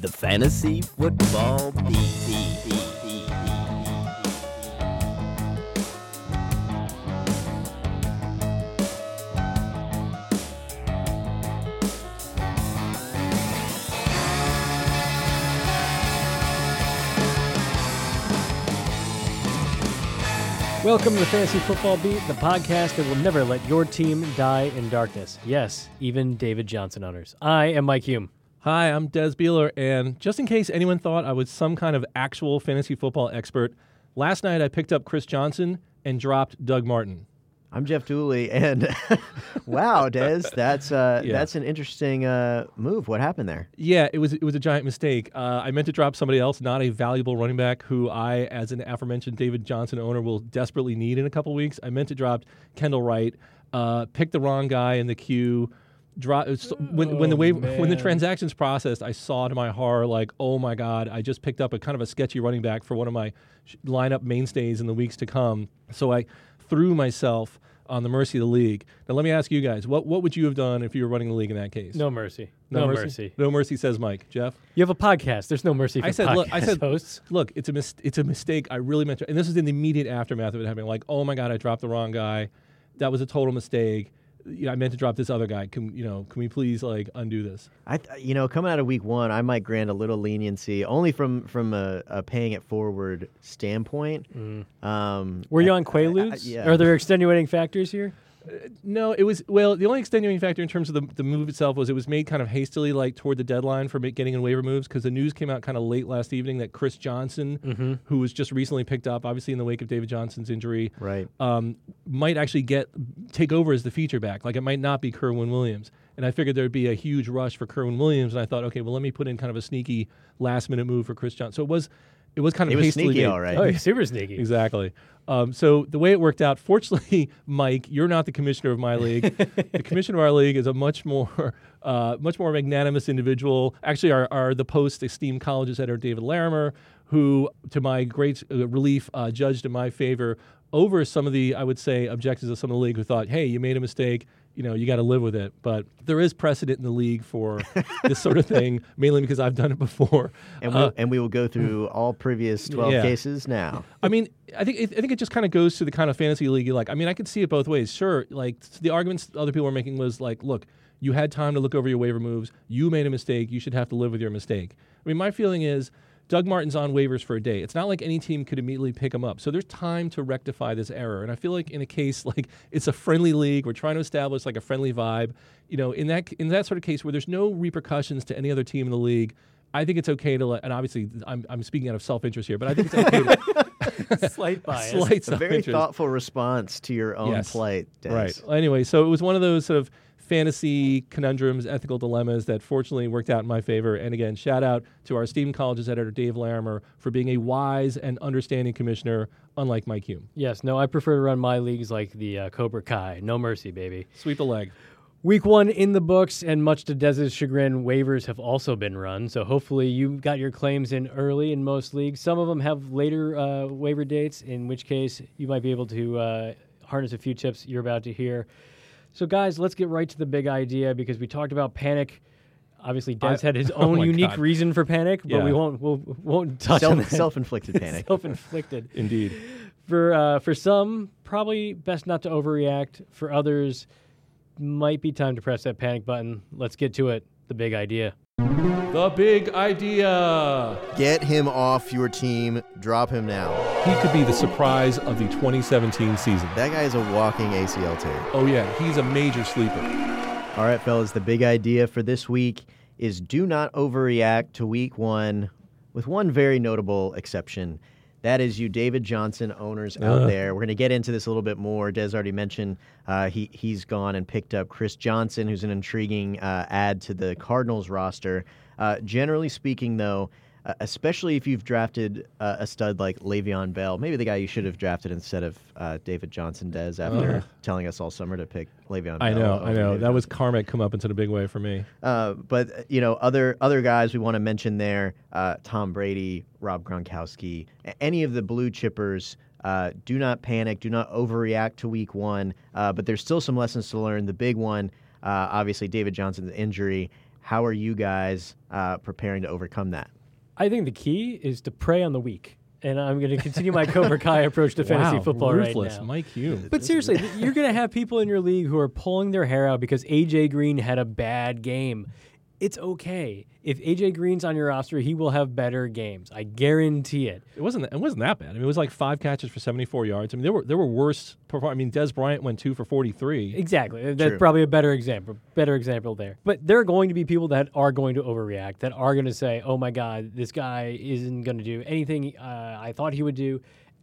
The Fantasy Football Beat. Welcome to the Fantasy Football Beat, the podcast that will never let your team die in darkness. Yes, even David Johnson owners. I am Mike Hume. Hi, I'm Des Bieler, and just in case anyone thought I was some kind of actual fantasy football expert, last night I picked up Chris Johnson and dropped Doug Martin. I'm Jeff Dooley, and wow, Des, that's uh, Yeah. that's an interesting uh, move. What happened there? Yeah, it was it was a giant mistake. Uh, I meant to drop somebody else, not a valuable running back who I, as an aforementioned David Johnson owner, will desperately need in a couple weeks. I meant to drop Kendall Wright, uh, picked the wrong guy in the queue. Drop uh, when when the Oh, when the transactions processed, I saw to my horror like, oh my god, I just picked up a kind of a sketchy running back for one of my sh- lineup mainstays in the weeks to come. So I threw myself on the mercy of the league. Now let me ask you guys, what what would you have done if you were running the league in that case? No mercy. No, mercy. No mercy says Mike. Jeff. You have a podcast. There's no mercy for I said, podcast look, I said, hosts. look, it's a mis- it's a mistake. I really meant to, and this is in the immediate aftermath of it happening. Like, oh my god, I dropped the wrong guy. That was a total mistake. You know, I meant to drop this other guy. Can you know? Can we please like undo this? I, th- you know, coming out of week one, I might grant a little leniency, only from from a, a paying it forward standpoint. Um, Were you I- on Quaaludes? I- yeah. Are there extenuating factors here? No, it was well. The only extenuating factor in terms of the, the move itself was it was made kind of hastily, like toward the deadline for getting in waiver moves, because the news came out kind of late last evening that Chris Johnson, who was just recently picked up, obviously in the wake of David Johnson's injury, Right. um, might actually get take over as the feature back. Like it might not be Kerwynn Williams. And I figured there'd be a huge rush for Kerwynn Williams, and I thought, okay, well, let me put in kind of a sneaky last minute move for Chris Johnson. So it was, it was kind of It was sneaky, made. all right. Oh, you're super sneaky. Exactly. Um, so the way it worked out, fortunately, Mike, you're not the commissioner of my league. the commissioner of our league is a much more, uh, much more magnanimous individual. Actually, our, our the Post esteemed colleges editor David Larimer, who, to my great uh, relief, uh, judged in my favor over some of the, I would say, objectives of some of the league who thought, hey, you made a mistake. You know, you got to live with it. But there is precedent in the league for this sort of thing, mainly because I've done it before. And, we, Uh, and we will go through all previous 12 Yeah. cases now. I mean, I think it, I think it just kind of goes to the kind of fantasy league you like. I mean, I could see it both ways. Sure, like the arguments other people were making was like, look, you had time to look over your waiver moves. You made a mistake. You should have to live with your mistake. I mean, my feeling is Doug Martin's on waivers for a day. It's not like any team could immediately pick him up. So there's time to rectify this error. And I feel like in a case like it's a friendly league, we're trying to establish like a friendly vibe. You know, in that in that sort of case where there's no repercussions to any other team in the league. I think it's okay to let, and obviously I'm, I'm speaking out of self interest here, but I think it's okay to Slight bias. slight It's a very thoughtful response to your own Yes. plight. Des. Right. Anyway, so it was one of those sort of fantasy conundrums, ethical dilemmas that fortunately worked out in my favor. And again, shout out to our esteemed colleges editor, Dave Larimer, for being a wise and understanding commissioner, unlike Mike Hume. Yes, no, I prefer to run my leagues like the uh, Cobra Kai. No mercy, baby. Sweep the leg. Week one in the books, and much to Des's chagrin, waivers have also been run. So hopefully you got your claims in early in most leagues. Some of them have later uh, waiver dates, in which case you might be able to uh, harness a few tips you're about to hear. So, guys, let's get right to the big idea because we talked about panic. Obviously, Des I- had his oh own my unique God. reason for panic, but Yeah. we won't we'll, won't touch on Self, that. self-inflicted panic. Self-inflicted. Indeed. For uh, for some, probably best not to overreact. For others, might be time to press that panic button. Let's get to it. The big idea. The big idea. Get him off your team. Drop him now. He could be the surprise of the 2017 season. That guy is a walking ACL tear. Oh, yeah. He's a major sleeper. All right, fellas, the big idea for this week is do not overreact to week one, with one very notable exception. That is you, David Johnson owners out Ugh. there. We're going to get into this a little bit more. Des already mentioned uh, he he's gone and picked up Chris Johnson, who's an intriguing uh, add to the Cardinals roster. Uh, generally speaking, though, uh, especially if you've drafted uh, a stud like Le'Veon Bell, maybe the guy you should have drafted instead of uh, David Johnson Des after telling us all summer to pick Le'Veon Bell. I know, I know. David That was karmic come up into a big way for me. Uh, but uh, you know, other other guys we want to mention there: uh, Tom Brady, Rob Gronkowski, any of the blue chippers. Uh, do not panic. Do not overreact to Week One. Uh, but there's still some lessons to learn. The big one, uh, obviously, David Johnson's injury. How are you guys uh, preparing to overcome that? I think the key is to prey on the weak. And I'm going to continue my Cobra Kai approach to fantasy wow, football ruthless. right now. Mike Hume. But seriously, you're going to have people in your league who are pulling their hair out because AJ Green had a bad game. It's okay. If AJ Green's on your roster, he will have better games. I guarantee it. It wasn't. It wasn't that bad. I mean, it was like five catches for 74 yards. I mean, there were there were worse. Perform- I mean, Dez Bryant went two for 43. Exactly. That's probably a better example. Better example there. But there are going to be people that are going to overreact. That are going to say, "Oh my God, this guy isn't going to do anything uh, I thought he would do.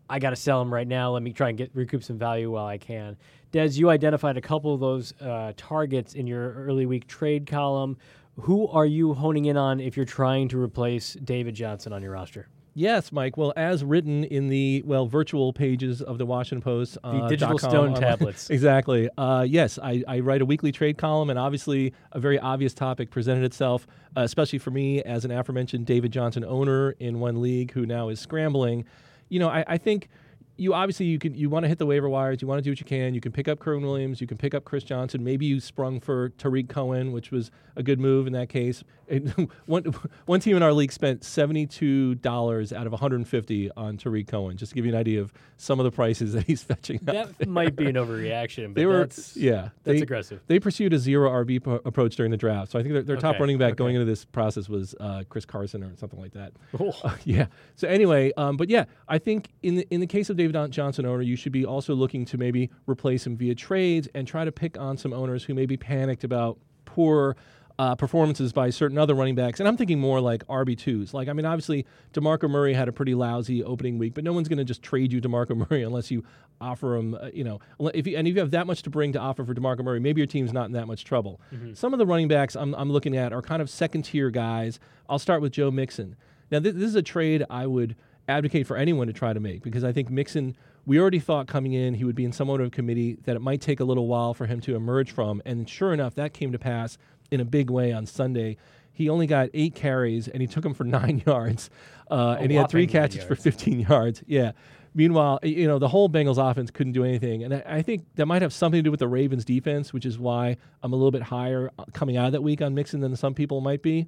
I got to sell him right now. Let me try and get recoup some value while I can." Des, you identified a couple of those uh, targets in your early week trade column. Who are you honing in on if you're trying to replace David Johnson on your roster? Yes, Mike. Well, as written in the well virtual pages of the Washington Post, The uh, digital com stone tablets. exactly. Uh, yes, I, I write a weekly trade column, and obviously a very obvious topic presented itself, uh, especially for me as an aforementioned David Johnson owner in one league who now is scrambling. You know, I, I think you obviously you can you want to hit the waiver wires. You want to do what you can. You can pick up Kerwynn Williams. You can pick up Chris Johnson. Maybe you sprung for Tarik Cohen, which was a good move in that case. And one one team in our league spent seventy two dollars out of one hundred and fifty on Tarik Cohen. Just to give you an idea of some of the prices that he's fetching. That might be an overreaction, but they were that's, yeah that's they, aggressive. They pursued a zero RB po- approach during the draft, so I think their, their top running back going into this process was uh, Chris Carson or something like that. Oh. Uh, yeah. So anyway, um, but yeah, I think in the in the case of David Don- Johnson owner, you should be also looking to maybe replace him via trades and try to pick on some owners who may be panicked about poor. Uh, performances by certain other running backs, and I'm thinking more like RB twos. Like, I mean, obviously, Demarco Murray had a pretty lousy opening week, but no one's going to just trade you Demarco Murray unless you offer him, uh, you know, if you, and if you have that much to bring to offer for Demarco Murray, maybe your team's not in that much trouble. Some of the running backs I'm, I'm looking at are kind of second tier guys. I'll start with Joe Mixon. Now, th- this is a trade I would advocate for anyone to try to make because I think Mixon, we already thought coming in he would be in somewhat of a committee that it might take a little while for him to emerge from. And sure enough, that came to pass in a big way on Sunday. He only got eight carries and he took them for nine yards. Uh, and he had three catches for 15 yards. Yeah. Meanwhile, you know, the whole Bengals offense couldn't do anything. And I, I think that might have something to do with the Ravens defense, which is why I'm a little bit higher uh, coming out of that week on Mixon than some people might be.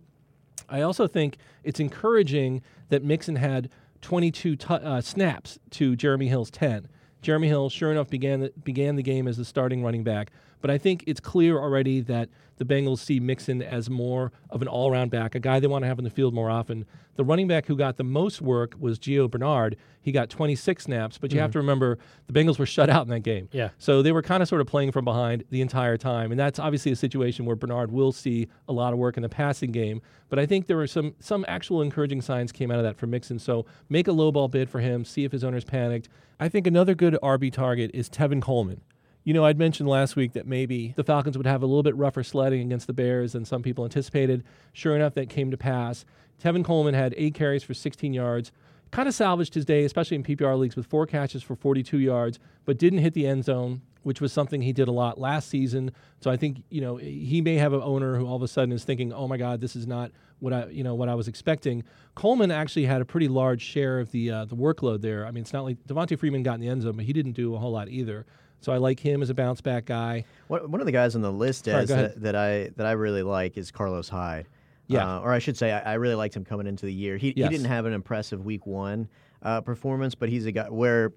I also think it's encouraging that Mixon had 22 tu- uh, snaps to Jeremy Hill's 10. Jeremy Hill, sure enough, began the, began the game as the starting running back. But I think it's clear already that the Bengals see Mixon as more of an all round back, a guy they want to have in the field more often. The running back who got the most work was Gio Bernard. He got 26 snaps, but you have mm-hmm. to remember the Bengals were shut out in that game. Yeah. So they were kind of sort of playing from behind the entire time. And that's obviously a situation where Bernard will see a lot of work in the passing game. But I think there were some some actual encouraging signs came out of that for Mixon. So make a low ball bid for him, see if his owner's panicked. I think another good RB target is Tevin Coleman. You know, I'd mentioned last week that maybe the Falcons would have a little bit rougher sledding against the Bears than some people anticipated. Sure enough, that came to pass. Tevin Coleman had eight carries for 16 yards. Kind of salvaged his day, especially in PPR leagues, with four catches for 42 yards, but didn't hit the end zone, which was something he did a lot last season. So I think you know he may have an owner who all of a sudden is thinking, "Oh my God, this is not what I you know what I was expecting." Coleman actually had a pretty large share of the uh, the workload there. I mean, it's not like Devonta Freeman got in the end zone, but he didn't do a whole lot either. So I like him as a bounce back guy. One one of the guys on the list Sorry, that, that I that I really like is Carlos Hyde. Yeah. Uh, or I should say, I, I really liked him coming into the year. He, Yes. he didn't have an impressive week one uh, performance, but he's a guy where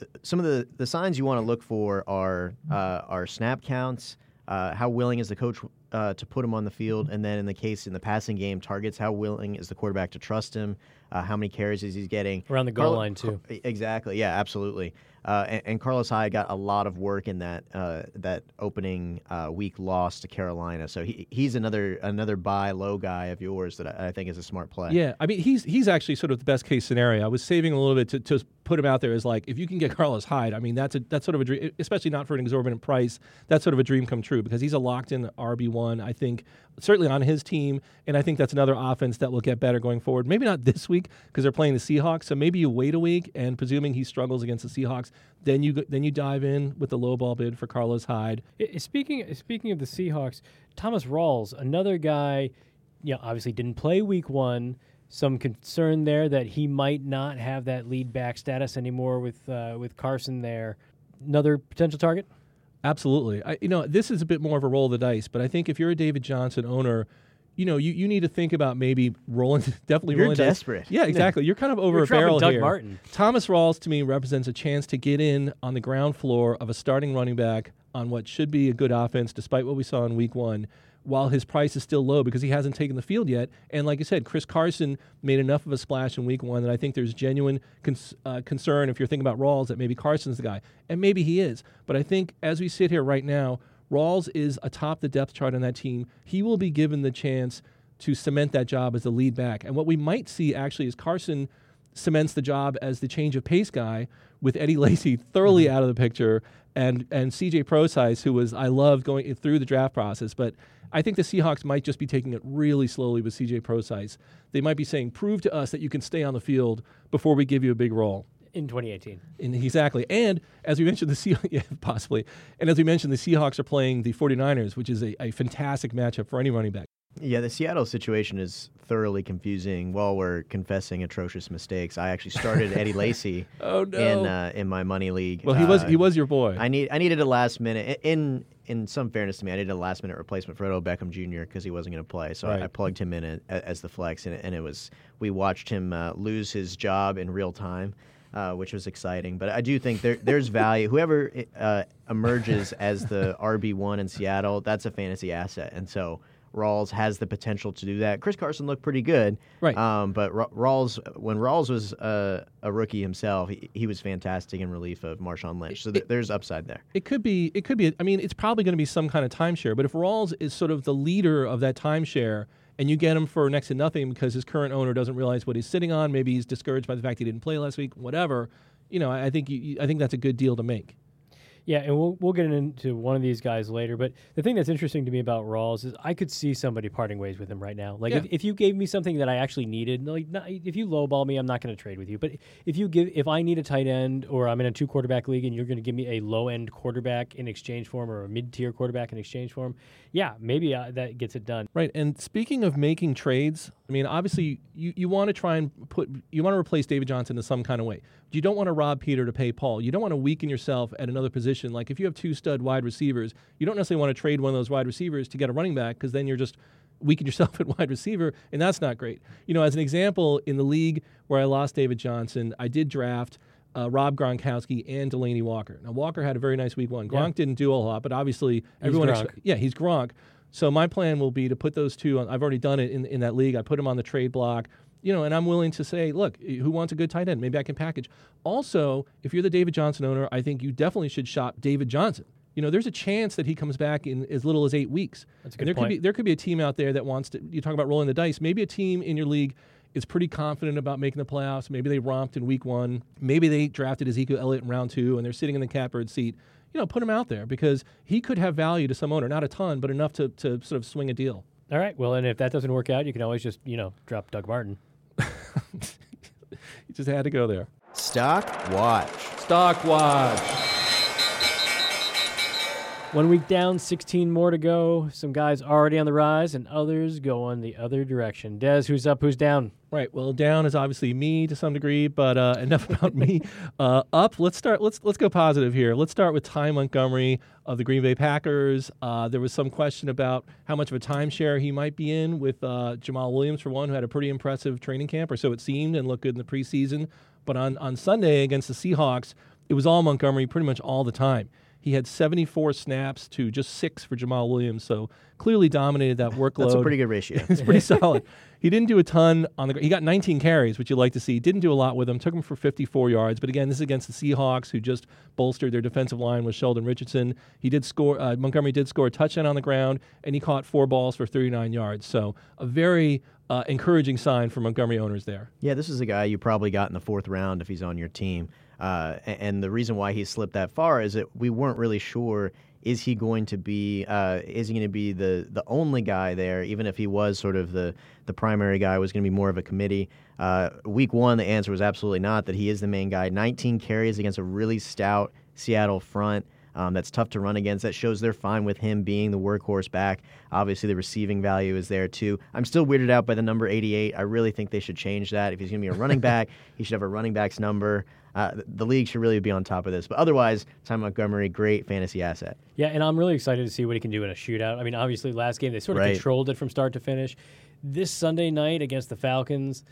uh, some of the, the signs you want to look for are uh, are snap counts, uh, how willing is the coach uh, to put him on the field, and then in the case in the passing game, targets, how willing is the quarterback to trust him, uh, how many carries is he getting Around the goal Carlo- line, too. Exactly. Yeah, absolutely. Uh, and, and Carlos Hyde got a lot of work in that uh, that opening uh, week loss to Carolina. So he, he's another another buy low guy of yours that I, I think is a smart play. Yeah, I mean he's he's actually sort of the best case scenario. I was saving a little bit to, to put him out there as like if you can get Carlos Hyde, I mean that's a that's sort of a dream, especially not for an exorbitant price. That's sort of a dream come true because he's a locked in RB one. I think certainly on his team, and I think that's another offense that will get better going forward. Maybe not this week because they're playing the Seahawks. So maybe you wait a week and presuming he struggles against the Seahawks, then you then you dive in with the low ball bid for Carlos Hyde. Speaking speaking of the Seahawks, Thomas Rawls, another guy, you know, obviously didn't play Week One. Some concern there that he might not have that lead back status anymore with uh, with Carson there. Another potential target. Absolutely. I, you know, this is a bit more of a roll of the dice, but I think if you're a David Johnson owner, you know, you, you need to think about maybe rolling, definitely You're rolling. dice. desperate. Yeah, exactly. You're kind of over You're a dropping barrel Doug here. Martin. Thomas Rawls to me represents a chance to get in on the ground floor of a starting running back on what should be a good offense, despite what we saw in week one. While his price is still low because he hasn't taken the field yet, and like I said, Chris Carson made enough of a splash in Week One that I think there's genuine cons- uh, concern if you're thinking about Rawls that maybe Carson's the guy, and maybe he is. But I think as we sit here right now, Rawls is atop the depth chart on that team. He will be given the chance to cement that job as the lead back. And what we might see actually is Carson cements the job as the change of pace guy with Eddie Lacy thoroughly out of the picture and and CJ Procise who was I loved going through the draft process but I think the Seahawks might just be taking it really slowly with CJ Procise. They might be saying prove to us that you can stay on the field before we give you a big role. in 2018. And exactly. And as we mentioned, the Seahawks, yeah, possibly. And as we mentioned, the Seahawks are playing the 49ers, which is a, a fantastic matchup for any running back. Yeah, the Seattle situation is thoroughly confusing. While we're confessing atrocious mistakes, I actually started Eddie Lacy Oh, no. in uh, in my money league. Well, he was Uh, he was your boy. I need I needed a last minute. In in some fairness to me, I needed a last minute replacement for Odell Beckham Jr. because he wasn't going to play. So Right. I, I plugged him in a, as the flex, and, and it was we watched him uh, lose his job in real time. Uh, which was exciting, but I do think there, there's value. Whoever uh, emerges as the RB one in Seattle, that's a fantasy asset, and so Rawls has the potential to do that. Chris Carson looked pretty good, Right. Um, but Ra- Rawls, when Rawls was uh, a rookie himself, he, he was fantastic in relief of Marshawn Lynch. So th- there's upside there. It could be. It could be. I mean, it's probably going to be some kind of timeshare. But if Rawls is sort of the leader of that timeshare, and you get him for next to nothing because his current owner doesn't realize what he's sitting on, maybe he's discouraged by the fact he didn't play last week, whatever. You know, I I think you- I think that's a good deal to make. Yeah, and we'll we'll get into one of these guys later. But the thing that's interesting to me about Rawls is I could see somebody parting ways with him right now. Like if, Yeah. if you gave me something that I actually needed, like not, if you lowball me, I'm not going to trade with you. But if you give, if I need a tight end or I'm in a two quarterback league and you're going to give me a low end quarterback in exchange for him or a mid tier quarterback in exchange for him, yeah, maybe uh, that gets it done. Right. And speaking of making trades, I mean, obviously, you, you want to try and put, you want to replace David Johnson in some kind of way. You don't want to rob Peter to pay Paul. You don't want to weaken yourself at another position. Like if you have two stud wide receivers, you don't necessarily want to trade one of those wide receivers to get a running back because then you're just weaken yourself at wide receiver, and that's not great. You know, as an example, in the league where I lost David Johnson, I did draft. Uh, Rob Gronkowski and Delanie Walker. Now Walker had a very nice week one. Gronk Yeah. didn't do a lot, but obviously everyone. Gronk. yeah, he's Gronk. So my plan will be to put those two on. I've already done it in, in that league. I put them on the trade block, you know, and I'm willing to say, look, eh, who wants a good tight end? Maybe I can package. Also, if you're the David Johnson owner, I think you definitely should shop David Johnson. You know, there's a chance that he comes back in as little as eight weeks. That's a And good there point. could be there could be a team out there that wants to. You talk about rolling the dice. Maybe a team in your league is pretty confident about making the playoffs. Maybe they romped in week one. Maybe they drafted Ezekiel Elliott in round two, and they're sitting in the catbird seat. You know, put him out there because he could have value to some owner, not a ton, but enough to, to sort of swing a deal. All right. Well, and if that doesn't work out, you can always just you know drop Doug Martin. He just had to go there. Stock watch. Stock watch. One week down, 16 more to go. Some guys already on the rise, and others going the other direction. Des, who's up? Who's down? Right. Well, down is obviously me to some degree, but uh, enough about me. Uh, up. Let's start. Let's let's go positive here. Let's start with Ty Montgomery of the Green Bay Packers. Uh, there was some question about how much of a timeshare he might be in with uh, Jamaal Williams, for one, who had a pretty impressive training camp, or so it seemed, and looked good in the preseason. But on on Sunday against the Seahawks, it was all Montgomery pretty much all the time. He had 74 snaps to just six for Jamaal Williams, so clearly dominated that workload. That's a pretty good ratio. It's pretty solid. He didn't do a ton on the. He got 19 carries, which you like to see. Didn't do a lot with them. Took him for 54 yards. But again, this is against the Seahawks, who just bolstered their defensive line with Sheldon Richardson. He did score. Uh, Montgomery did score a touchdown on the ground, and he caught four balls for 39 yards. So a very uh, encouraging sign for Montgomery owners there. Yeah, this is a guy you probably got in the fourth round if he's on your team. Uh, and the reason why he slipped that far is that we weren't really sure is he going to be uh, is he going to be the the only guy there even if he was sort of the the primary guy was going to be more of a committee. Uh, week one, the answer was absolutely not that he is the main guy. 19 carries against a really stout Seattle front. Um, that's tough to run against. That shows they're fine with him being the workhorse back. Obviously, the receiving value is there too. I'm still weirded out by the number 88. I really think they should change that. If he's going to be a running back, he should have a running back's number. Uh, the league should really be on top of this. But otherwise, Ty Montgomery, great fantasy asset. Yeah, and I'm really excited to see what he can do in a shootout. I mean, obviously, last game they sort of Right. controlled it from start to finish. This Sunday night against the Falcons,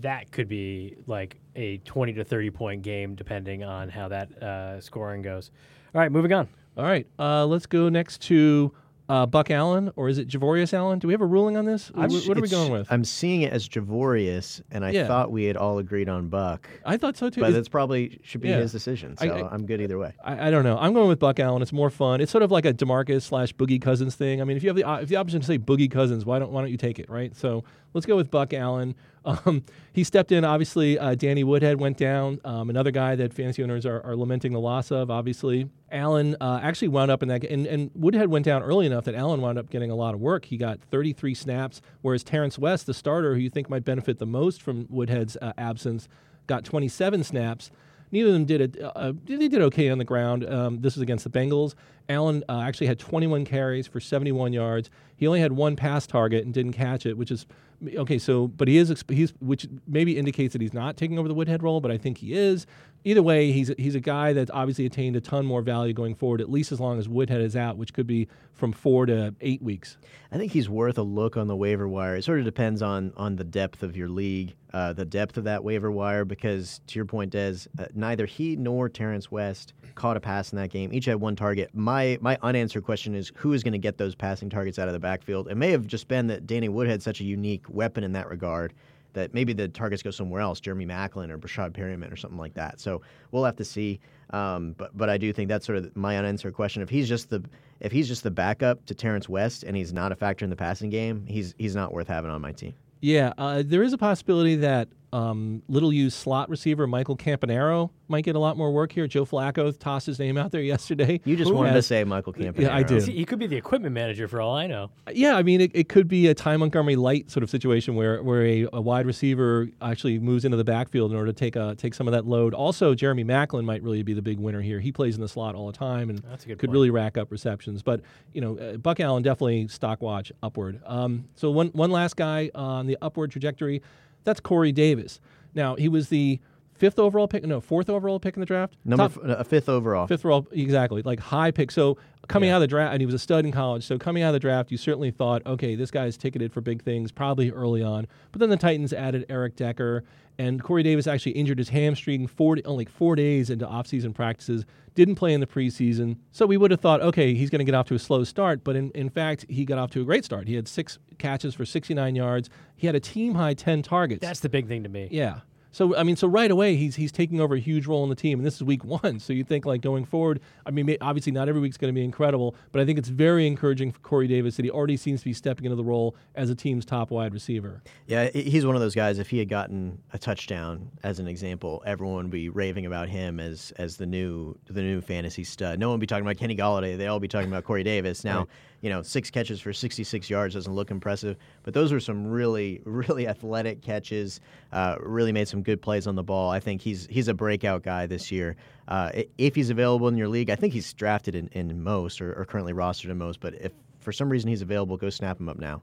that could be like a 20 to 30 point game, depending on how that uh, scoring goes. All right, moving on. All right, uh, let's go next to uh, Buck Allen, or is it Javorius Allen? Do we have a ruling on this? Wh- what are we going with? I'm seeing it as Javorius, and I Yeah. thought we had all agreed on Buck. I thought so too. But it's, probably should be Yeah. his decision. I- So I- I, am good either way. I, I don't know. I'm going with Buck Allen. It's more fun. It's sort of like a Demarcus slash Boogie Cousins thing. I mean, if you have the uh, if the option to say Boogie Cousins, why don't why don't you take it, right? So let's go with Buck Allen. Um, he stepped in. Obviously, uh, Danny Woodhead went down. Um, another guy that fantasy owners are, are lamenting the loss of. Obviously, Allen uh, actually wound up in that, and, and Woodhead went down early enough that Allen wound up getting a lot of work. He got 33 snaps, whereas Terrence West, the starter, who you think might benefit the most from Woodhead's uh, absence, got 27 snaps. Neither of them did it. Uh, they did okay on the ground. Um, this was against the Bengals. Allen uh, actually had 21 carries for 71 yards. He only had one pass target and didn't catch it, which is okay. So, but he is he's which maybe indicates that he's not taking over the Woodhead role, but I think he is. Either way, he's he's a guy that's obviously attained a ton more value going forward, at least as long as Woodhead is out, which could be from four to eight weeks. I think he's worth a look on the waiver wire. It sort of depends on on the depth of your league, uh, the depth of that waiver wire. Because to your point, Des, uh, neither he nor Terrence West caught a pass in that game. Each had one target. My my unanswered question is who is going to get those passing targets out of the backfield? It may have just been that Danny Woodhead's such a unique weapon in that regard that maybe the targets go somewhere else, Jeremy Maclin or Breshad Perriman or something like that. So we'll have to see. Um, but but I do think that's sort of my unanswered question. If he's just the if he's just the backup to Terrence West and he's not a factor in the passing game, he's he's not worth having on my team. Yeah, uh, there is a possibility that um, little used slot receiver Michael Campanaro might get a lot more work here. Joe Flacco tossed his name out there yesterday. You just Who wanted to say Michael Campanaro. Yeah, I did. See, he could be the equipment manager for all I know. Yeah, I mean, it, it could be a Ty Montgomery light sort of situation where where a, a wide receiver actually moves into the backfield in order to take a take some of that load. Also, Jeremy Maclin might really be the big winner here. He plays in the slot all the time and That's a good could point. really rack up receptions. But you know, uh, Buck Allen definitely stock watch upward. Um, so one one last guy on the upward trajectory, that's Corey Davis. Now he was the fifth overall pick, no fourth overall pick in the draft. Number Top- f- a fifth overall. Fifth overall, exactly, like high pick. So coming out of the draft, and he was a stud in college. So coming out of the draft, you certainly thought, okay, this guy's ticketed for big things, probably early on. But then the Titans added Eric Decker, and Corey Davis actually injured his hamstring four, only four days into offseason practices. Didn't play in the preseason, so we would have thought, okay, he's going to get off to a slow start. But in, in fact, he got off to a great start. He had six catches for 69 yards. He had a team high 10 targets. That's the big thing to me. Yeah. So I mean, so right away he's he's taking over a huge role in the team, and this is week one. So you think like going forward, I mean, obviously not every week's going to be incredible, but I think it's very encouraging for Corey Davis that he already seems to be stepping into the role as a team's top wide receiver. Yeah, he's one of those guys. If he had gotten a touchdown, as an example, everyone would be raving about him as as the new the new fantasy stud. No one would be talking about Kenny Golladay. They all be talking about Corey Davis. Now, Right. you know, six catches for 66 yards doesn't look impressive, but those were some really really athletic catches. Uh, really made some good plays on the ball. I think he's he's a breakout guy this year. Uh, if he's available in your league, I think he's drafted in, in most or, or currently rostered in most. But if for some reason he's available, go snap him up now.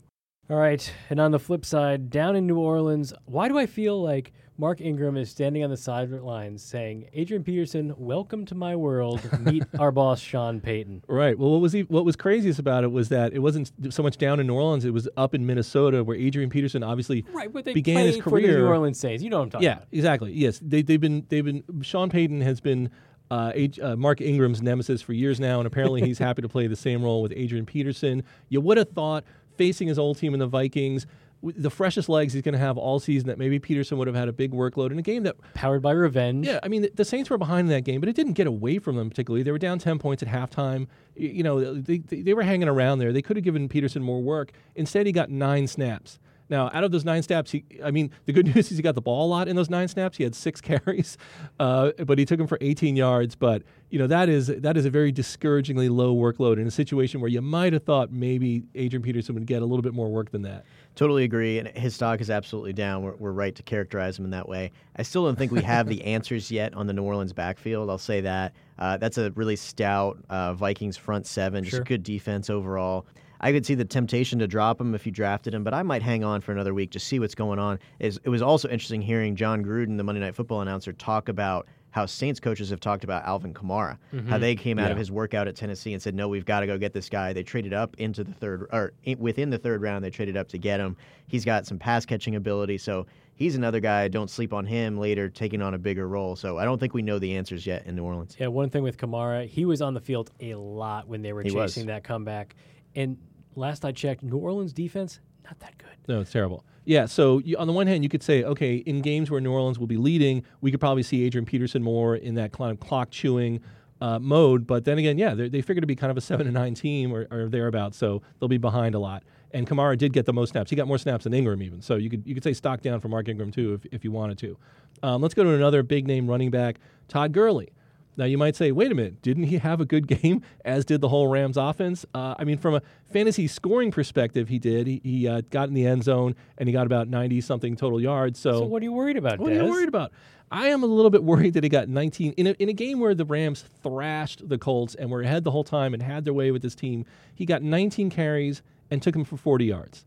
All right. And on the flip side, down in New Orleans, why do I feel like Mark Ingram is standing on the sidelines saying, Adrian Peterson, welcome to my world. Meet our boss, Sean Payton. Right. Well, what was he, what was craziest about it was that it wasn't so much down in New Orleans; it was up in Minnesota, where Adrian Peterson obviously Right, but they began his for the career. New Orleans Saints. You know what I'm talking yeah, about. Yeah, exactly. Yes, they, they've been they've been. Sean Payton has been uh, H, uh, Mark Ingram's nemesis for years now, and apparently he's happy to play the same role with Adrian Peterson. You would have thought facing his old team in the Vikings. The freshest legs he's going to have all season. That maybe Peterson would have had a big workload in a game that Powered by revenge. yeah, I mean, the, the Saints were behind in that game, but it didn't get away from them particularly. They were down 10 points at halftime. You know, they, they, they were hanging around there. They could have given Peterson more work. Instead, he got nine snaps. Now, out of those nine snaps, he, I mean, the good news is he got the ball a lot in those nine snaps. He had six carries, uh, but he took him for 18 yards. But you know that is that is a very discouragingly low workload in a situation where you might have thought maybe Adrian Peterson would get a little bit more work than that. Totally agree, and his stock is absolutely down. We're, we're right to characterize him in that way. I still don't think we have the answers yet on the New Orleans backfield. I'll say that. Uh, that's a really stout uh, Vikings front seven, just Sure. good defense overall. I could see the temptation to drop him if you drafted him, but I might hang on for another week to see what's going on. Is it was also interesting hearing Jon Gruden, the Monday Night Football announcer, talk about how Saints coaches have talked about Alvin Kamara, how mm-hmm. they came out of his workout at Tennessee and said, "No, we've got to go get this guy." They traded up into the third, or within the third round, they traded up to get him. He's got some pass catching ability, so he's another guy. Don't sleep on him later, taking on a bigger role. So I don't think we know the answers yet in New Orleans. Yeah, one thing with Kamara, he was on the field a lot when they were He was. chasing that comeback. And last I checked, New Orleans defense, not that good. No, it's terrible. Yeah, so you, on the one hand, you could say, okay, in games where New Orleans will be leading, we could probably see Adrian Peterson more in that kind of clock chewing uh, mode. But then again, yeah, they figure to be kind of a seven and nine team or, or thereabouts, so they'll be behind a lot. And Kamara did get the most snaps. He got more snaps than Ingram even. So you could you could say stock down for Mark Ingram too if, if you wanted to. Um, let's go to another big name running back, Todd Gurley. Now you might say, wait a minute, didn't he have a good game? As did the whole Rams offense. Uh, I mean, from a fantasy scoring perspective, he did. He, he uh, got in the end zone and he got about ninety something total yards. So, So what are you worried about, what are you worried about? I am a little bit worried that he got 19 in a, in a game where the Rams thrashed the Colts and were ahead the whole time and had their way with this team. He got 19 carries and took him for 40 yards.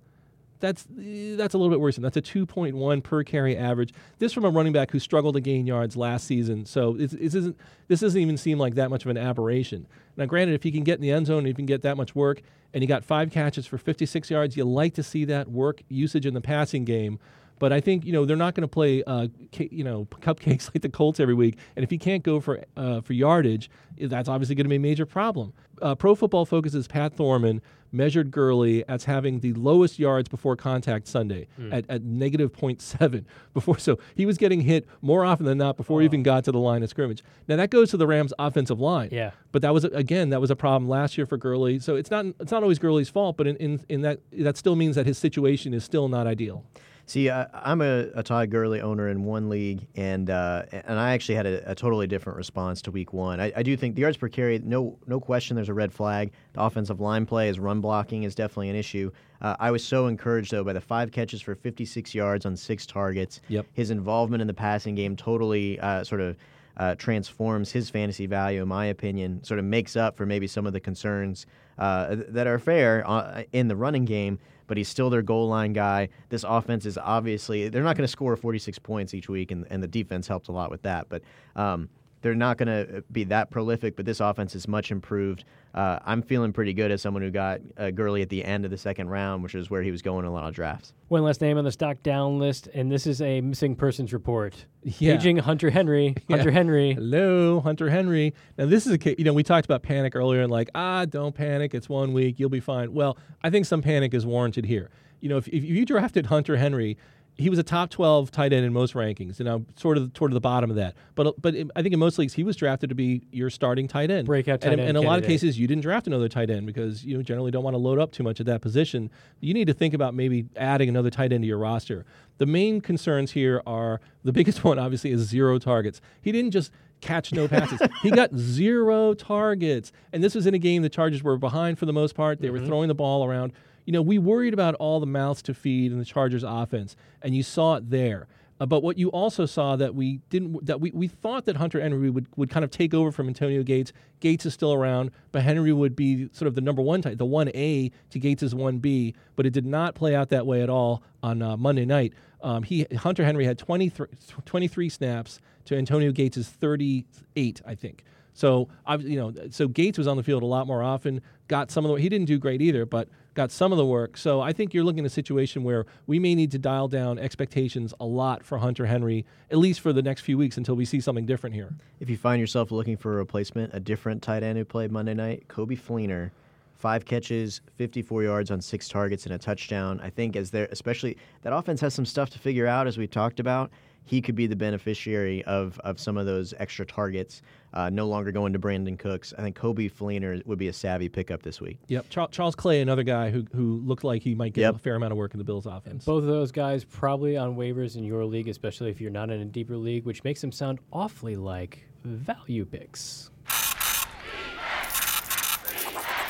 That's that's a little bit worrisome. That's a 2.1 per carry average. This from a running back who struggled to gain yards last season. So it isn't this doesn't even seem like that much of an aberration. Now, granted, if he can get in the end zone, and he can get that much work, and he got five catches for 56 yards, you like to see that work usage in the passing game. But I think you know they're not going to play uh, ca- you know cupcakes like the Colts every week. And if he can't go for uh, for yardage, that's obviously going to be a major problem. Uh, Pro Football Focus's Pat Thorman measured Gurley as having the lowest yards before contact Sunday hmm. at, at negative 0.7 before. So he was getting hit more often than not before he oh. even got to the line of scrimmage. Now that goes to the Rams' offensive line. Yeah. But that was again that was a problem last year for Gurley. So it's not it's not always Gurley's fault, but in, in, in that that still means that his situation is still not ideal. See, I, I'm a, a Todd Gurley owner in one league, and uh, and I actually had a, a totally different response to Week One. I, I do think the yards per carry, no no question, there's a red flag. The offensive line play, his run blocking is definitely an issue. Uh, I was so encouraged though by the five catches for 56 yards on six targets. Yep. His involvement in the passing game totally uh, sort of. Uh, transforms his fantasy value, in my opinion, sort of makes up for maybe some of the concerns uh, th- that are fair uh, in the running game but he's still their goal line guy. This offense is obviously they're not going to score 46 points each week, and, and the defense helped a lot with that. But um, they're not going to be that prolific. But this offense is much improved. Uh, I'm feeling pretty good as someone who got uh, Gurley at the end of the second round, which is where he was going in a lot of drafts. One last name on the stock down list, and this is a missing persons report. Yeah. Aging Hunter Henry. Hunter Henry. Hello, Hunter Henry. Now this is a case. You know, we talked about panic earlier, and like, ah, don't panic. It's one week. You'll be fine. Well, I think some panic is warranted here. You know, if, if you drafted Hunter Henry, he was a top 12 tight end in most rankings, and I'm sort of toward the bottom of that. But but I think in most leagues he was drafted to be your starting tight end, Breakout And tight in- end in a lot of cases, you didn't draft another tight end because you generally don't want to load up too much at that position. You need to think about maybe adding another tight end to your roster. The main concerns here are the biggest one, obviously, is zero targets. He didn't just catch no passes. he got zero targets. And this was in a game the Chargers were behind for the most part. They were mm-hmm. throwing the ball around. You know, we worried about all the mouths to feed in the Chargers offense, and you saw it there. Uh, but what you also saw that we didn't that we, we thought that Hunter Henry would, would kind of take over from Antonio Gates. Gates is still around, but Henry would be sort of the number one type, the one A to Gates' one B. But it did not play out that way at all on uh, Monday night. Um, he Hunter Henry had 23, 23 snaps to Antonio Gates' 38, I think. So I've, you know, so Gates was on the field a lot more often. Got some of the he didn't do great either, but got some of the work. So I think you're looking at a situation where we may need to dial down expectations a lot for Hunter Henry, at least for the next few weeks until we see something different here. If you find yourself looking for a replacement, a different tight end who played Monday night, Coby Fleener five catches, 54 yards on six targets and a touchdown. I think as there, especially that offense has some stuff to figure out, as we talked about. He could be the beneficiary of, of some of those extra targets, uh, no longer going to Brandin Cooks. I think Coby Fleener would be a savvy pickup this week. Yep. Char- Charles Clay, another guy who who looked like he might get Yep. a fair amount of work in the Bills offense. Both of those guys probably on waivers in your league, especially if you're not in a deeper league, which makes them sound awfully like value picks.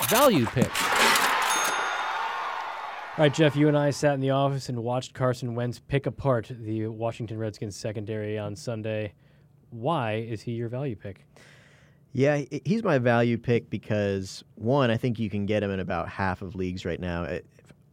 Value pick. All right, Jeff, you and I sat in the office and watched Carson Wentz pick apart the Washington Redskins secondary on Sunday. Why is he your value pick? Yeah, he's my value pick because one, I think you can get him in about half of leagues right now, uh,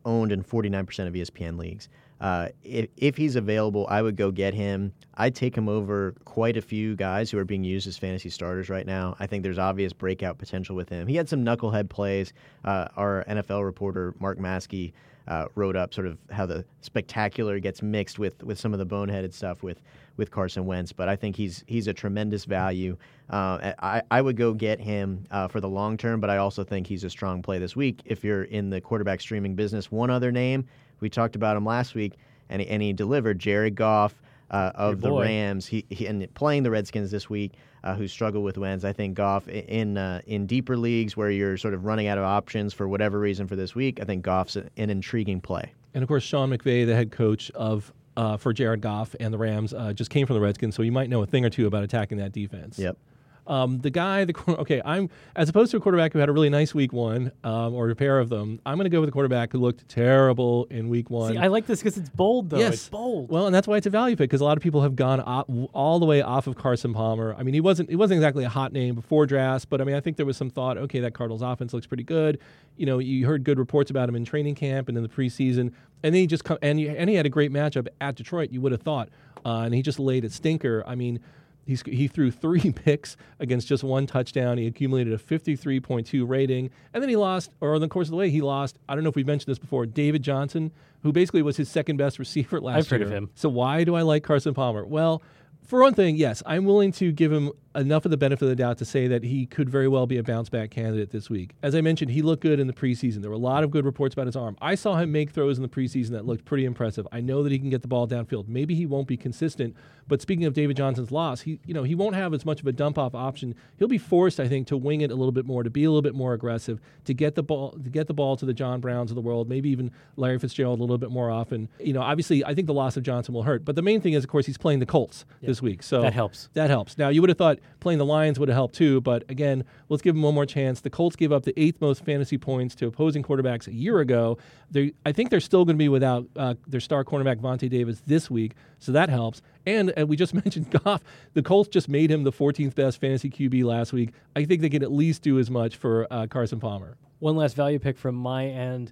owned in 49% of ESPN leagues. Uh, if, if he's available, I would go get him. I'd take him over quite a few guys who are being used as fantasy starters right now. I think there's obvious breakout potential with him. He had some knucklehead plays. Uh, our NFL reporter, Mark Maske, uh, wrote up sort of how the spectacular gets mixed with, with some of the boneheaded stuff with, with Carson Wentz. But I think he's he's a tremendous value. Uh, I, I would go get him uh, for the long term, but I also think he's a strong play this week if you're in the quarterback streaming business. One other name, we talked about him last week, and he, and he delivered Jared Goff. Uh, of the. Rams, he, he and playing the Redskins this week, uh, who struggle with wins. I think Goff in uh, in deeper leagues where you're sort of running out of options for whatever reason for this week, I think Goff's an intriguing play. And of course, Sean McVay, the head coach of uh, for Jared Goff and the Rams, uh, just came from the Redskins, so you might know a thing or two about attacking that defense. Yep. Um, the guy, the okay, I'm as opposed to a quarterback who had a really nice week one, um, or a pair of them. I'm going to go with a quarterback who looked terrible in week one. See, I like this because it's bold, though. yes, It's bold. Well, and that's why it's a value pick because a lot of people have gone o- all the way off of Carson Palmer. I mean, he wasn't he wasn't exactly a hot name before drafts, but I mean, I think there was some thought. Okay, that Cardinals offense looks pretty good. You know, you heard good reports about him in training camp and in the preseason, and then he just come and he, and he had a great matchup at Detroit. You would have thought, uh, and he just laid a stinker. I mean. He's, he threw three picks against just one touchdown. He accumulated a 53.2 rating. And then he lost, or in the course of the way, he lost, I don't know if we've mentioned this before, David Johnson, who basically was his second best receiver last year. I've heard of him. So why do I like Carson Palmer? Well, for one thing, yes, I'm willing to give him enough of the benefit of the doubt to say that he could very well be a bounce back candidate this week. As I mentioned, he looked good in the preseason. There were a lot of good reports about his arm. I saw him make throws in the preseason that looked pretty impressive. I know that he can get the ball downfield. Maybe he won't be consistent, but speaking of David Johnson's loss, he you know, he won't have as much of a dump off option. He'll be forced, I think, to wing it a little bit more, to be a little bit more aggressive, to get the ball to get the ball to the John Browns of the world, maybe even Larry Fitzgerald a little bit more often. You know, obviously I think the loss of Johnson will hurt, but the main thing is of course he's playing the Colts this week. So That helps. that helps. Now, you would have thought playing the Lions would have helped too, but again, let's give them one more chance. The Colts gave up the eighth most fantasy points to opposing quarterbacks a year ago. They, I think they're still going to be without uh, their star cornerback Vontae Davis this week, so that helps. And uh, we just mentioned Goff. The Colts just made him the 14th best fantasy QB last week. I think they can at least do as much for uh, Carson Palmer. One last value pick from my end.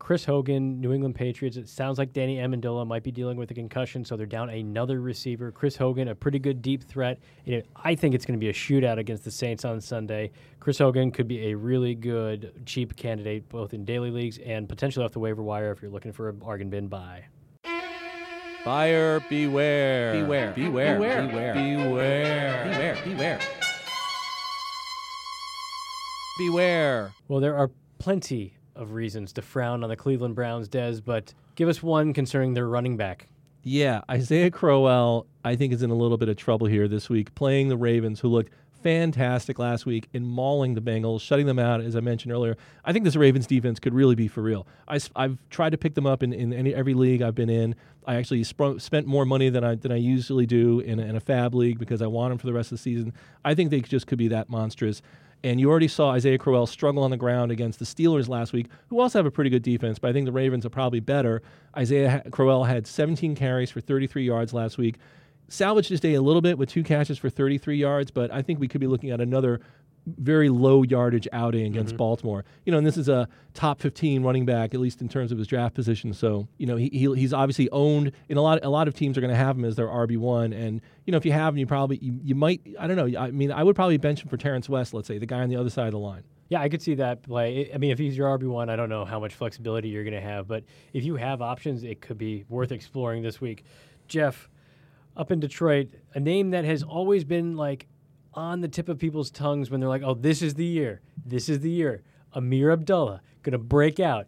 Chris Hogan, New England Patriots. It sounds like Danny Amendola might be dealing with a concussion, so they're down another receiver. Chris Hogan, a pretty good deep threat. And it- I think it's going to be a shootout against the Saints on Sunday. Chris Hogan could be a really good, cheap candidate both in daily leagues and potentially off the waiver wire if you're looking for a bargain bin buy. Buyer beware. Beware. Beware. Beware. Beware. Beware. Beware. Beware. Beware. Well, there are plenty of reasons to frown on the Cleveland Browns, Des, but give us one concerning their running back. Yeah, Isaiah Crowell, I think, is in a little bit of trouble here this week, playing the Ravens, who looked fantastic last week in mauling the Bengals, shutting them out, as I mentioned earlier. I think this Ravens defense could really be for real. I, have tried to pick them up in, in any, every league I've been in. I actually spent more money than I, than I usually do in, a- in a FAAB league because I want them for the rest of the season. I think they just could be that monstrous. And you already saw Isaiah Crowell struggle on the ground against the Steelers last week, who also have a pretty good defense, but I think the Ravens are probably better. Isaiah Crowell had 17 carries for 33 yards last week. Salvaged his day a little bit with two catches for 33 yards, but I think we could be looking at another very low yardage outing against mm-hmm. Baltimore. You know, and this is a top 15 running back, at least in terms of his draft position. So, you know, he, he he's obviously owned and a lot. A lot of teams are going to have him as their RB one, and you know, if you have him, you probably you, you might. I don't know. I mean, I would probably bench him for Terrence West, let's say, the guy on the other side of the line. Yeah, I could see that play. I mean, if he's your RB one, I don't know how much flexibility you're going to have, but if you have options, it could be worth exploring this week. Jeff, up in Detroit, a name that has always been like on the tip of people's tongues when they're like, "Oh, this is the year. This is the year." Ameer Abdullah going to break out.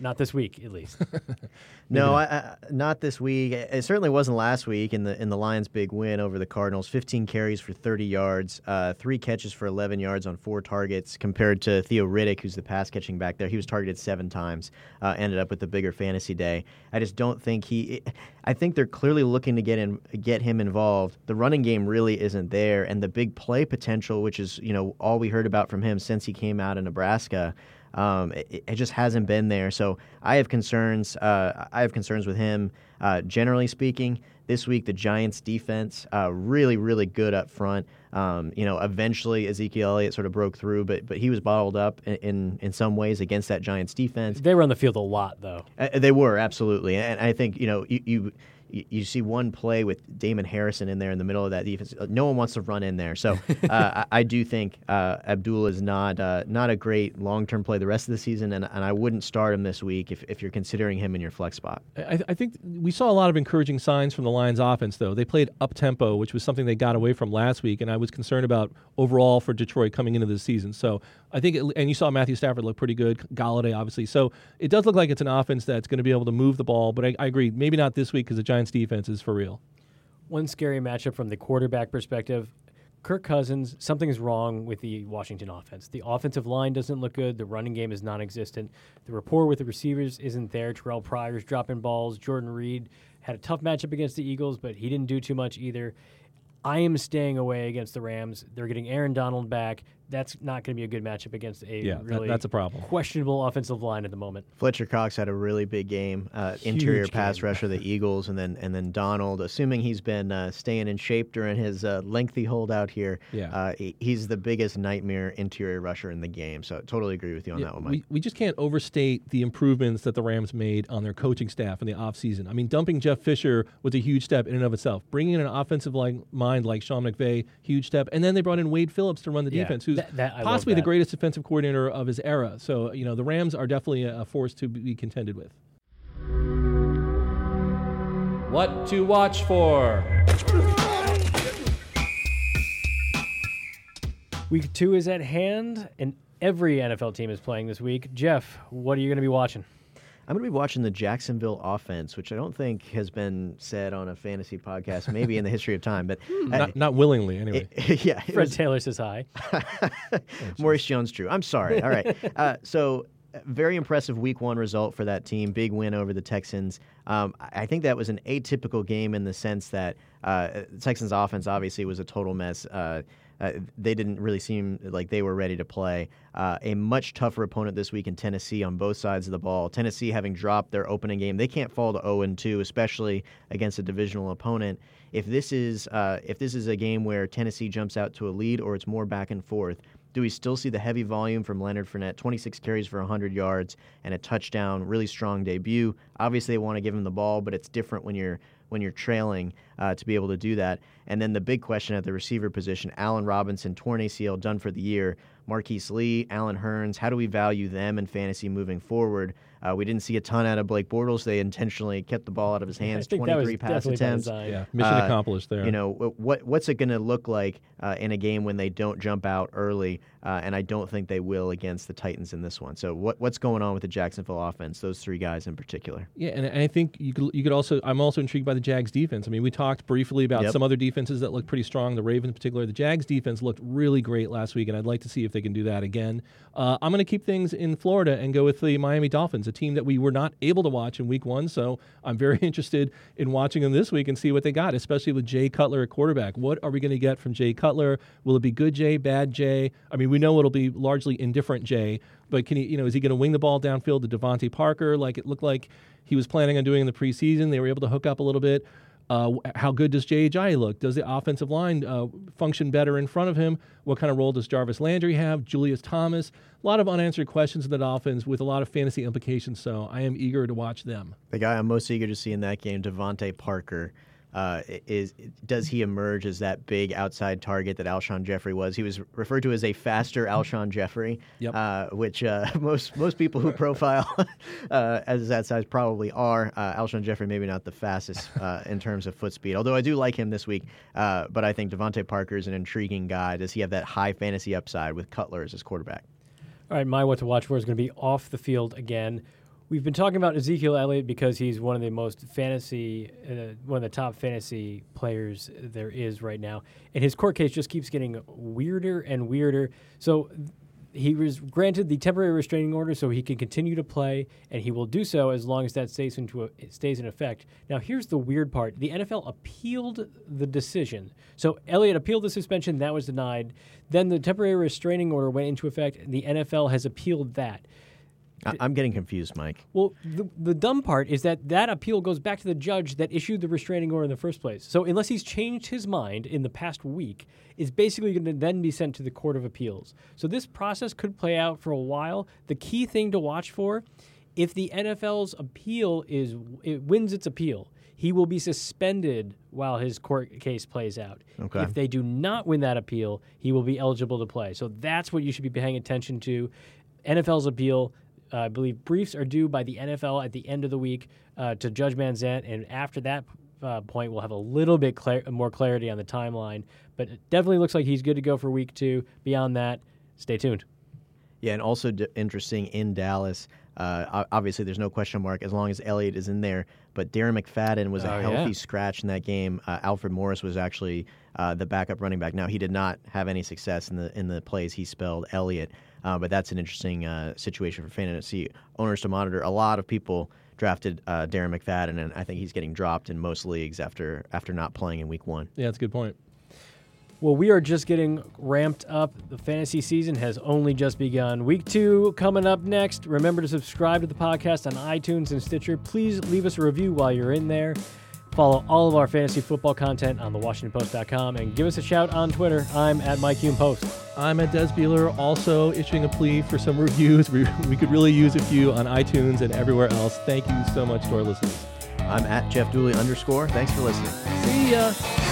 Not this week, at least. No, I, I, not this week. It certainly wasn't last week in the in the Lions' big win over the Cardinals. 15 carries for 30 yards, uh, three catches for 11 yards on four targets, compared to Theo Riddick, who's the pass catching back there. He was targeted seven times. Uh, ended up with the bigger fantasy day. I just don't think he. I think they're clearly looking to get in, get him involved. The running game really isn't there, and the big play potential, which is you know all we heard about from him since he came out of Nebraska. Um, it, it, just hasn't been there. So I have concerns. Uh, I have concerns with him. Uh, generally speaking, this week the Giants' defense uh, really, really good up front. Um, you know, eventually Ezekiel Elliott sort of broke through, but but he was bottled up in in, in some ways against that Giants' defense. They were on the field a lot, though. Uh, they were absolutely, and I think you know you. you you, see one play with Damon Harrison in there in the middle of that defense. Uh, no one wants to run in there. So uh, I, I, do think uh, Abdullah is not uh, not a great long term play the rest of the season, and, and I wouldn't start him this week if, if you're considering him in your flex spot. I, I think we saw a lot of encouraging signs from the Lions offense, though. They played up tempo, which was something they got away from last week, and I was concerned about overall for Detroit coming into the season. So I think, it, and you saw Matthew Stafford look pretty good, Golladay obviously. So it does look like it's an offense that's going to be able to move the ball, but I, I agree, maybe not this week because the Giants' defense is for real. One scary matchup from the quarterback perspective. Kirk Cousins, something's wrong with the Washington offense. The offensive line doesn't look good. The running game is non existent. The rapport with the receivers isn't there. Terrelle Pryor's dropping balls. Jordan Reed had a tough matchup against the Eagles, but he didn't do too much either. I am staying away against the Rams. They're getting Aaron Donald back that's not going to be a good matchup against a yeah, really that, that's a problem. questionable offensive line at the moment. Fletcher Cox had a really big game, uh, interior pass game. rusher, the Eagles, and then and then Donald. Assuming he's been uh, staying in shape during his uh, lengthy holdout here, yeah. Uh, he, he's the biggest nightmare interior rusher in the game. So I totally agree with you on yeah, that one, Mike. We, we just can't overstate the improvements that the Rams made on their coaching staff in the offseason. I mean, dumping Jeff Fisher was a huge step in and of itself. Bringing in an offensive like mind like Sean McVay, huge step, and then they brought in Wade Phillips to run the yeah, defense, who's that, that, possibly the the greatest defensive coordinator of his era. So, you know, the Rams are definitely a, force to be contended with. What to watch for? Week two is at hand, and every NFL team is playing this week. Jeff, what are you going to be watching? I'm going to be watching the Jacksonville offense, which I don't think has been said on a fantasy podcast, maybe in the history of time, but hmm. not, not willingly anyway. It, yeah, Fred was, Taylor says hi. Maurice Jones-Drew. I'm sorry. All right. Uh, so very impressive week one result for that team. Big win over the Texans. Um, I think that was an atypical game in the sense that uh, Texans offense obviously was a total mess. Uh, uh, they didn't really seem like they were ready to play. Uh, a much tougher opponent this week in Tennessee on both sides of the ball. Tennessee having dropped their opening game, they can't fall to 0 2, especially against a divisional opponent. If this is uh, if this is a game where Tennessee jumps out to a lead or it's more back and forth, do we still see the heavy volume from Leonard Fournette? 26 carries for 100 yards and a touchdown, really strong debut. Obviously, they want to give him the ball, but it's different when you're when you're trailing uh, to be able to do that. And then the big question at the receiver position: Allen Robinson, torn ACL, done for the year. Marquise Lee, Allen Hurns. How do we value them in fantasy moving forward? Uh, we didn't see a ton out of Blake Bortles. They intentionally kept the ball out of his hands. Yeah, 23 pass attempts. Yeah, mission uh, accomplished there. You know what? What's it going to look like uh, in a game when they don't jump out early? Uh, and I don't think they will against the Titans in this one. So what, what's going on with the Jacksonville offense? Those three guys in particular. Yeah, and, and I think you could you could also. I'm also intrigued by the Jags defense. I mean, we talked briefly about yep. some other defenses that look pretty strong. The Ravens, in particular, the Jags defense looked really great last week, and I'd like to see if they can do that again. Uh, I'm going to keep things in Florida and go with the Miami Dolphins, a team that we were not able to watch in Week One. So I'm very interested in watching them this week and see what they got, especially with Jay Cutler at quarterback. What are we going to get from Jay Cutler? Will it be good Jay, bad Jay? I mean, we know it'll be largely indifferent Jay, but can he? You know, is he going to wing the ball downfield to DeVante Parker like it looked like he was planning on doing in the preseason? They were able to hook up a little bit. Uh, how good does Ajayi look? Does the offensive line uh, function better in front of him? What kind of role does Jarvis Landry have? Julius Thomas? A lot of unanswered questions in the Dolphins with a lot of fantasy implications. So I am eager to watch them. The guy I'm most eager to see in that game, DeVante Parker uh, is does he emerge as that big outside target that Alshon Jeffery was? He was referred to as a faster Alshon Jeffery, yep. uh, which uh, most most people who profile uh, as that size probably are. Uh, Alshon Jeffery maybe not the fastest uh, in terms of foot speed, although I do like him this week. but I think DeVante Parker is an intriguing guy. Does he have that high fantasy upside with Cutler as his quarterback? All right, my what to watch for is going to be off the field again. We've been talking about Ezekiel Elliott because he's one of the most fantasy, uh, one of the top fantasy players there is right now, and his court case just keeps getting weirder and weirder. So he was granted the temporary restraining order so he can continue to play, and he will do so as long as that stays into a, stays in effect. Now, here's the weird part: the NFL appealed the decision. So Elliott appealed the suspension, that was denied. Then the temporary restraining order went into effect, and the NFL has appealed that. I- I'm getting confused, Mike. Well, the, the dumb part is that that appeal goes back to the judge that issued the restraining order in the first place. So unless he's changed his mind in the past week, it's basically going to then be sent to the Court of Appeals. So this process could play out for a while. The key thing to watch for, if the NFL's appeal is it wins its appeal, he will be suspended while his court case plays out. Okay. If they do not win that appeal, he will be eligible to play. So that's what you should be paying attention to. NFL's appeal. Uh, I believe briefs are due by the NFL at the end of the week uh, to Judge Mazzant, and after that uh, point, we'll have a little bit clar- more clarity on the timeline. But it definitely looks like he's good to go for week two. Beyond that, stay tuned. Yeah, and also d- interesting in Dallas. Uh, obviously, there's no question mark as long as Elliott is in there. But Darren McFadden was Oh, a yeah. healthy scratch in that game. Uh, Alfred Morris was actually uh, the backup running back. Now he did not have any success in the in the plays he spelled Elliott, uh, but that's an interesting uh, situation for fantasy owners to monitor. A lot of people drafted uh, Darren McFadden, and I think he's getting dropped in most leagues after after not playing in Week One. Yeah, that's a good point. Well, we are just getting ramped up. The fantasy season has only just begun. Week two coming up next. Remember to subscribe to the podcast on iTunes and Stitcher. Please leave us a review while you're in there. Follow all of our fantasy football content on thewashingtonpost.com and give us a shout on Twitter. I'm at Mike Hume Post. I'm at Des Bieler, also issuing a plea for some reviews. We, we could really use a few on iTunes and everywhere else. Thank you so much to our listeners. I'm at Jeff Dooley underscore. Thanks for listening. See ya.